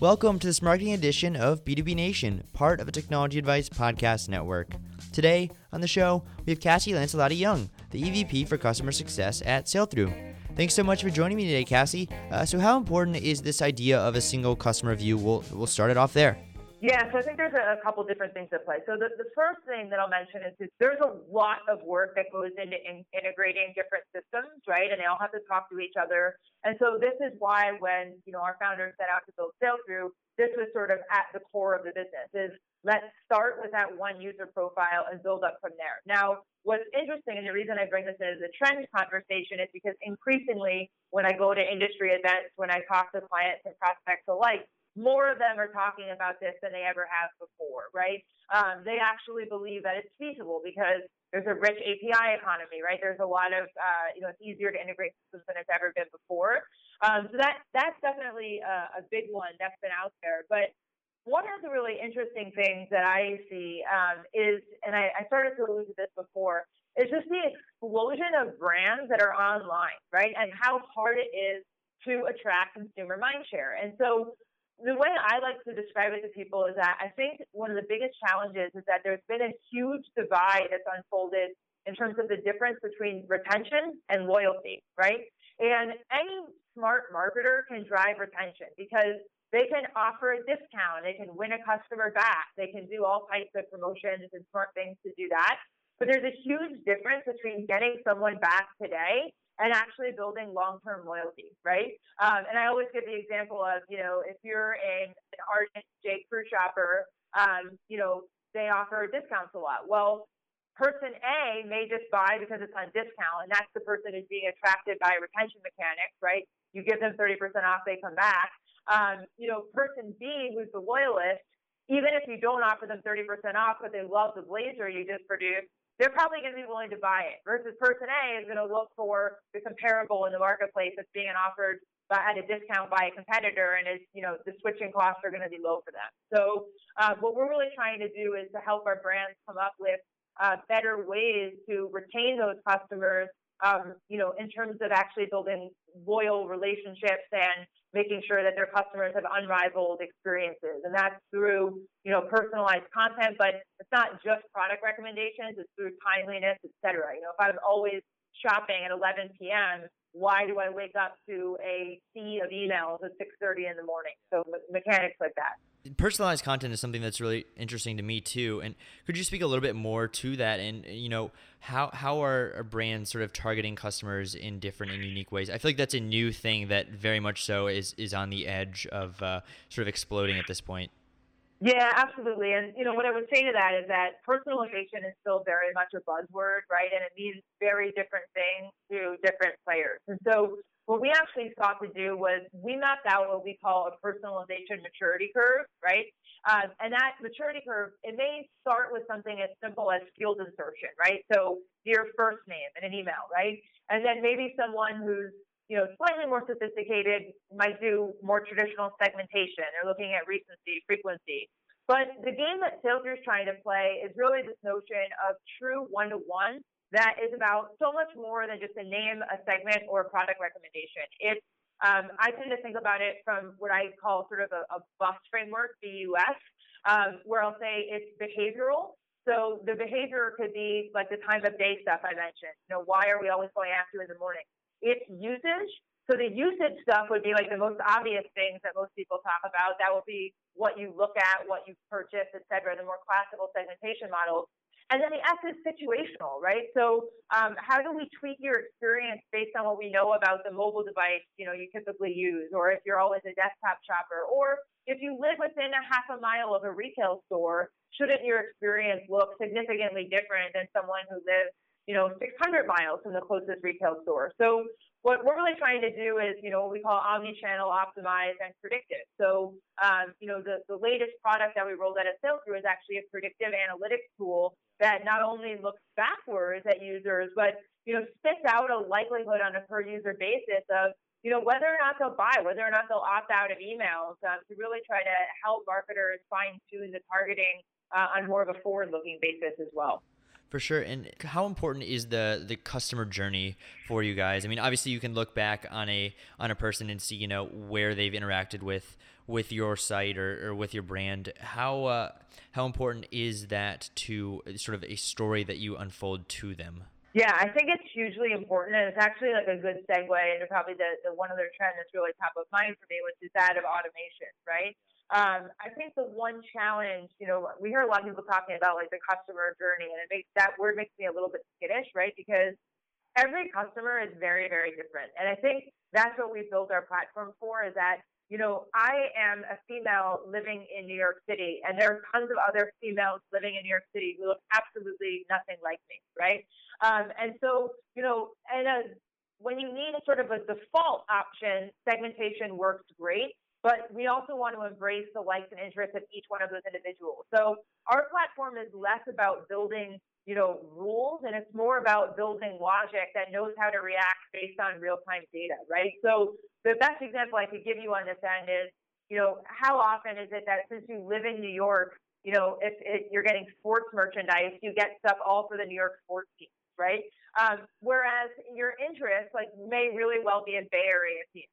Welcome to this marketing edition of B2B Nation, part of a Technology Advice podcast network. Today on the show, we have Cassie Lancellotti Young, the EVP for Customer Success at Sailthru. Thanks so much for joining me today, Cassie. Uh, so, how important is this idea of a single customer view? We'll, we'll start it off there. Yeah, so I think there's a, a couple different things at play. So the, the first thing that I'll mention is that there's a lot of work that goes into in, integrating different systems, right? And they all have to talk to each other. And so this is why when, you know, our founders set out to build Sailthru, this was sort of at the core of the business is let's start with that one user profile and build up from there. Now, what's interesting and the reason I bring this in as a trend conversation is because increasingly when I go to industry events, when I talk to clients and prospects alike, more of them are talking about this than they ever have before, right? Um, they actually believe that it's feasible because there's a rich API economy, right? There's a lot of, uh, you know, it's easier to integrate systems than it's ever been before. Um, so that that's definitely a, a, big one that's been out there. But one of the really interesting things that I see um, is, and I, I started to allude to this before, is just the explosion of brands that are online, right? And how hard it is to attract consumer mindshare. And so the way I like to describe it to people is that I think one of the biggest challenges is that there's been a huge divide that's unfolded in terms of the difference between retention and loyalty, right? And any smart marketer can drive retention because they can offer a discount, they can win a customer back, they can do all types of promotions and smart things to do that. But there's a huge difference between getting someone back today and actually building long-term loyalty, right? Um, and I always give the example of, you know, if you're an, an ardent J. Crew shopper, um, you know, they offer discounts a lot. Well, person A may just buy because it's on discount, and that's the person who's being attracted by retention mechanics, right? You give them 30% off, they come back. Um, you know, person B, who's the loyalist, even if you don't offer them 30% off, but they love the blazer you just produced, they're probably going to be willing to buy it. Versus person A is going to look for the comparable in the marketplace that's being offered by, at a discount by a competitor, and is you know the switching costs are going to be low for them. So uh, what we're really trying to do is to help our brands come up with uh, better ways to retain those customers. Um, you know, in terms of actually building loyal relationships and making sure that their customers have unrivaled experiences. And that's through, you know, personalized content, but it's not just product recommendations, it's through timeliness, et cetera. You know, if I was always shopping at 11 p.m., why do I wake up to a sea of emails at 6.30 in the morning? So mechanics like that personalized content is something that's really interesting to me too. And could you speak a little bit more to that? And you know, how how are, brands sort of targeting customers in different and unique ways? I feel like that's a new thing that very much so is is on the edge of uh, sort of exploding at this point. Yeah, absolutely. And you know, what I would say to that is that personalization is still very much a buzzword, right? And it means very different things to different players. And so what we actually sought to do was we mapped out what we call a personalization maturity curve, right? Uh, and that maturity curve, it may start with something as simple as field insertion, right? So your first name in an email, right? And then maybe someone who's you know, slightly more sophisticated might do more traditional segmentation. They're looking at recency, frequency. But the game that Sailthru is trying to play is really this notion of true one-to-one that is about so much more than just a name, a segment, or a product recommendation. It's um, I tend to think about it from what I call sort of a, a BUS framework, BUS, um, where I'll say it's behavioral. So the behavior could be like the time of day stuff I mentioned. You know, why are we always going after you in the morning? It's usage. So the usage stuff would be like the most obvious things that most people talk about. That would be what you look at, what you purchase, et cetera, the more classical segmentation models. And then the S is situational, right? So um, how do we tweak your experience based on what we know about the mobile device, you know, you typically use, or if you're always a desktop shopper, or if you live within a half a mile of a retail store, shouldn't your experience look significantly different than someone who lives, you know, 600 miles from the closest retail store? So what we're really trying to do is, you know, what we call omni-channel optimized and predictive. So, um, you know, the, the latest product that we rolled out at Sailthru is actually a predictive analytics tool that not only looks backwards at users, but you know spits out a likelihood on a per user basis of you know whether or not they'll buy, whether or not they'll opt out of emails, um, to really try to help marketers fine tune the targeting uh, on more of a forward looking basis as well. For sure. And how important is the the customer journey for you guys? I mean, obviously you can look back on a on a person and see, you know, where they've interacted with with your site or, or with your brand, how uh, how important is that to sort of a story that you unfold to them? Yeah, I think it's hugely important, and it's actually like a good segue into probably the, the one other trend that's really top of mind for me, which is that of automation, right? Um, I think the one challenge, you know, we hear a lot of people talking about like the customer journey, and it makes that word makes me a little bit skittish, right? Because every customer is very, very different, and I think that's what we built our platform for. Is that you know, I am a female living in New York City, and there are tons of other females living in New York City who look absolutely nothing like me, right? Um, and so, you know, and a, when you need a sort of a default option, segmentation works great but we also want to embrace the likes and interests of each one of those individuals. So our platform is less about building, you know, rules and it's more about building logic that knows how to react based on real-time data, right? So the best example I could give you on this end is, you know, how often is it that since you live in New York, you know, if, if you're getting sports merchandise, you get stuff all for the New York sports teams, right? Um, whereas your interest, like, may really well be a Bay Area team.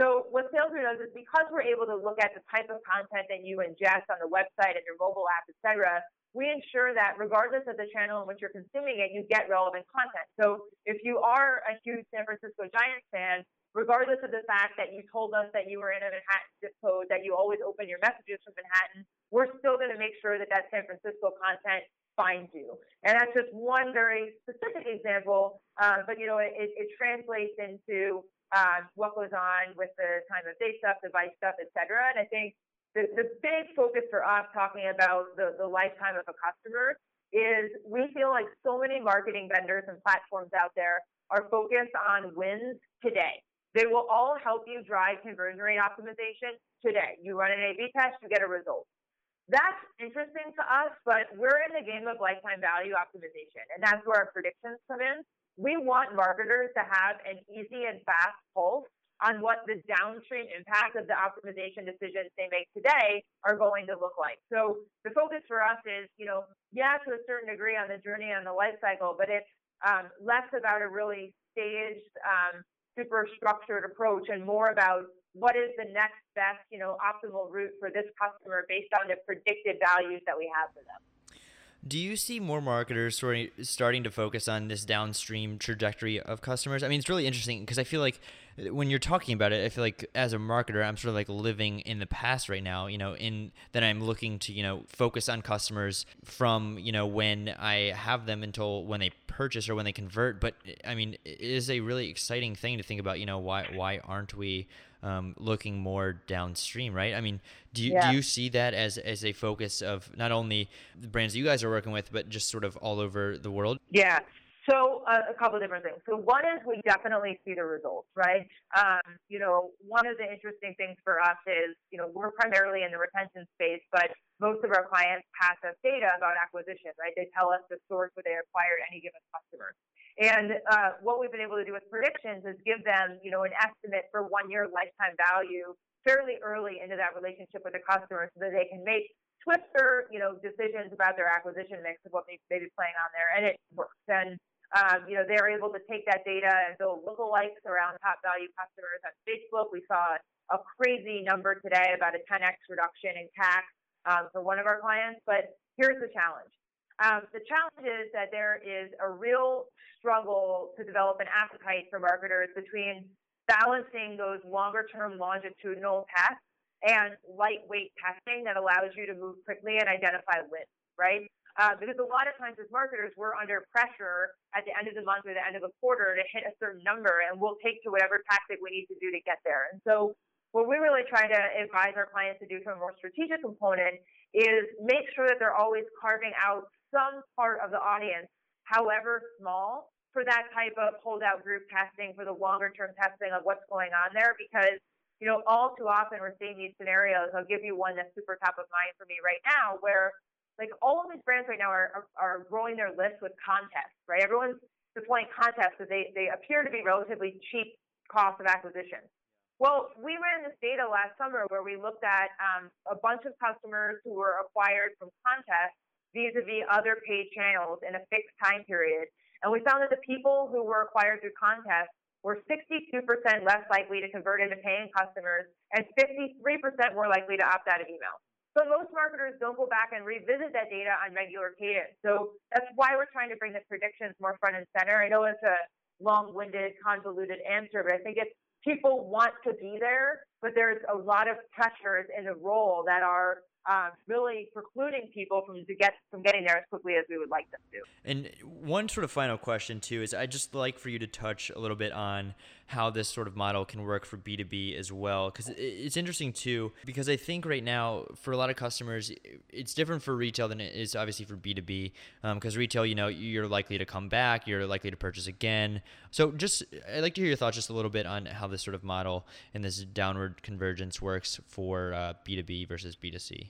So what Sailthru does is because we're able to look at the type of content that you ingest on the website and your mobile app, et cetera, we ensure that regardless of the channel in which you're consuming it, you get relevant content. So if you are a huge San Francisco Giants fan, regardless of the fact that you told us that you were in a Manhattan zip code, that you always open your messages from Manhattan, we're still going to make sure that that San Francisco content finds you. And that's just one very specific example, uh, but you know, it, it translates into um, what goes on with the time of day stuff, the device stuff, et cetera. And I think the, the big focus for us talking about the, the lifetime of a customer is we feel like so many marketing vendors and platforms out there are focused on wins today. They will all help you drive conversion rate optimization today. You run an A-B test, you get a result. That's interesting to us, but we're in the game of lifetime value optimization, and that's where our predictions come in we want marketers to have an easy and fast pulse on what the downstream impact of the optimization decisions they make today are going to look like. So the focus for us is, you know, yeah, to a certain degree on the journey and the life cycle, but it's um, less about a really staged, um, super structured approach and more about what is the next best, you know, optimal route for this customer based on the predicted values that we have for them. Do you see more marketers starting to focus on this downstream trajectory of customers? I mean, it's really interesting because I feel like uh, when you're talking about it, I feel like as a marketer, I'm sort of like living in the past right now, you know, in that I'm looking to, you know, focus on customers from, you know, when I have them until when they purchase or when they convert. But I mean, it is a really exciting thing to think about, you know, why why aren't we um, looking more downstream, right? I mean, do you, yeah. do you see that as, as a focus of not only the brands that you guys are working with, but just sort of all over the world? Yeah. So uh, a couple of different things. So one is we definitely see the results, right? Um, you know, one of the interesting things for us is, you know, we're primarily in the retention space, but most of our clients pass us data about acquisition, right? They tell us the source where they acquired any given customer. And uh, what we've been able to do with predictions is give them, you know, an estimate for one year lifetime value fairly early into that relationship with the customer so that they can make swifter, you know, decisions about their acquisition mix of what they may be playing on there. And it works. And, um, you know, they're able to take that data and build lookalikes around top value customers on Facebook. We saw a crazy number today about a 10x reduction in CAC um, for one of our clients. But here's the challenge. Um, the challenge is that there is a real struggle to develop an appetite for marketers between balancing those longer term longitudinal tests and lightweight testing that allows you to move quickly and identify wins, right? Uh, because a lot of times as marketers, we're under pressure at the end of the month or the end of a quarter to hit a certain number, and we'll take to whatever tactic we need to do to get there. And so, what we really try to advise our clients to do from a more strategic component is make sure that they're always carving out some part of the audience, however small, for that type of holdout group testing, for the longer term testing of what's going on there, because you know, all too often we're seeing these scenarios. I'll give you one that's super top of mind for me right now, where like all of these brands right now are, are, are growing their list with contests, right? Everyone's deploying contests because they, they appear to be relatively cheap cost of acquisition. Well, we ran this data last summer where we looked at um, a bunch of customers who were acquired from contests vis-a-vis other paid channels in a fixed time period. And we found that the people who were acquired through contests we're 62% less likely to convert into paying customers and 53% more likely to opt out of email. But most marketers don't go back and revisit that data on regular cadence. So that's why we're trying to bring the predictions more front and center. I know it's a long-winded, convoluted answer, but I think it's people want to be there, but there's a lot of pressures in the role that are um, really precluding people from get from getting there as quickly as we would like them to. And one sort of final question too is I'd just like for you to touch a little bit on how this sort of model can work for B2B as well because it's interesting too because I think right now for a lot of customers it's different for retail than it is obviously for B2B because um, retail you know you're likely to come back you're likely to purchase again so just I'd like to hear your thoughts just a little bit on how this sort of model and this downward convergence works for uh, B2B versus B2C.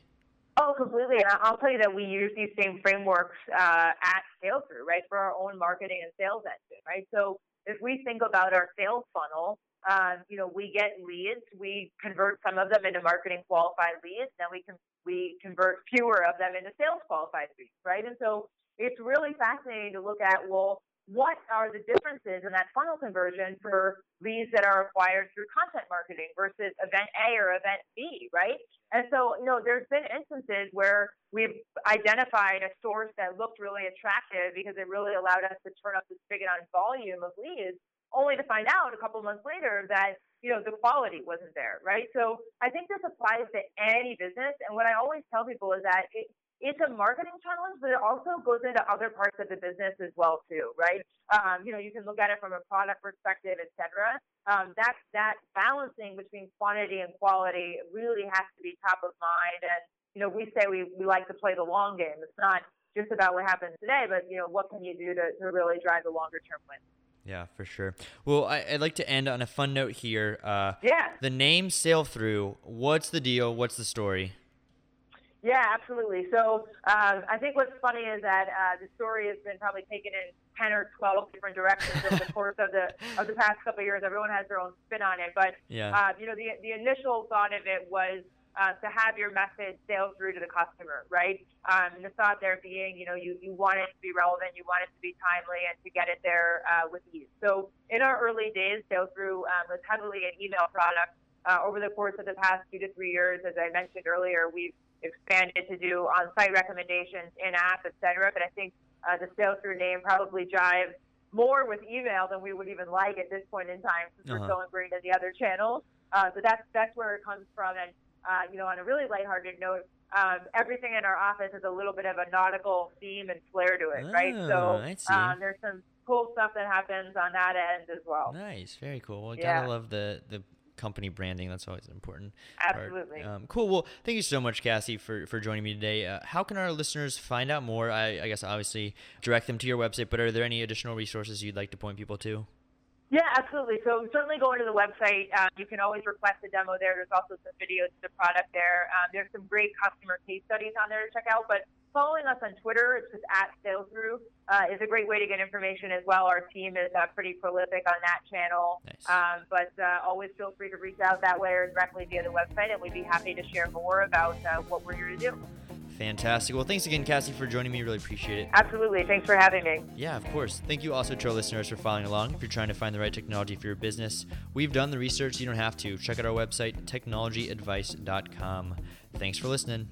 Oh, completely. And I'll tell you that we use these same frameworks uh, at Sailthru, right, for our own marketing and sales engine, right? So if we think about our sales funnel, um, you know, we get leads, we convert some of them into marketing qualified leads, then we can we convert fewer of them into sales qualified leads, right? And so it's really fascinating to look at well, what are the differences in that funnel conversion for leads that are acquired through content marketing versus event A or event B, right? And so, you know, there's been instances where we've identified a source that looked really attractive because it really allowed us to turn up the spigot on volume of leads, only to find out a couple months later that, you know, the quality wasn't there, right? So I think this applies to any business. And what I always tell people is that it, it's a marketing challenge, but it also goes into other parts of the business as well too, right? Um, you know, you can look at it from a product perspective, et cetera. Um, that that balancing between quantity and quality really has to be top of mind. And you know, we say we, we like to play the long game. It's not just about what happens today, but you know, what can you do to, to really drive the longer term win? Yeah, for sure. Well, I, would like to end on a fun note here. Uh, yeah. The name Sailthru. What's the deal? What's the story? Yeah, absolutely. So uh, I think what's funny is that uh, the story has been probably taken in ten or twelve different directions over the course of the of the past couple of years. Everyone has their own spin on it, but yeah. uh, you know, the the initial thought of it was uh, to have your message sail through to the customer, right? Um, the thought there being, you know, you, you want it to be relevant, you want it to be timely, and to get it there uh, with ease. So in our early days, Sailthru um, was heavily an email product. Uh, over the course of the past two to three years, as I mentioned earlier, we've expanded to do on-site recommendations, in-app, et cetera. But I think uh, the Sailthru name probably jives more with email than we would even like at this point in time since uh-huh. we're so ingrained in the other channels. Uh, so that's that's where it comes from. And uh, you know, on a really lighthearted note, um, everything in our office has a little bit of a nautical theme and flair to it, oh, right? So um, there's some cool stuff that happens on that end as well. Nice, very cool. Well, yeah. gotta love the the company branding. That's always important. Absolutely. Um, cool. Well, thank you so much, Cassie, for, for joining me today. Uh, how can our listeners find out more? I, I, guess obviously direct them to your website, but are there any additional resources you'd like to point people to? Yeah, absolutely. So certainly go into the website. Um, you can always request a demo there. There's also some videos of the product there. Um, there's some great customer case studies on there to check out. But following us on Twitter, it's just at Sailthru, uh, is a great way to get information as well. Our team is uh, pretty prolific on that channel. Nice. Um, but uh, always feel free to reach out that way or directly via the website, and we'd be happy to share more about uh, what we're here to do. Fantastic. Well, thanks again, Cassie, for joining me. Really appreciate it. Absolutely. Thanks for having me. Yeah, of course. Thank you also to our listeners for following along. If you're trying to find the right technology for your business, we've done the research. You don't have to. Check out our website, technologyadvice.com. Thanks for listening.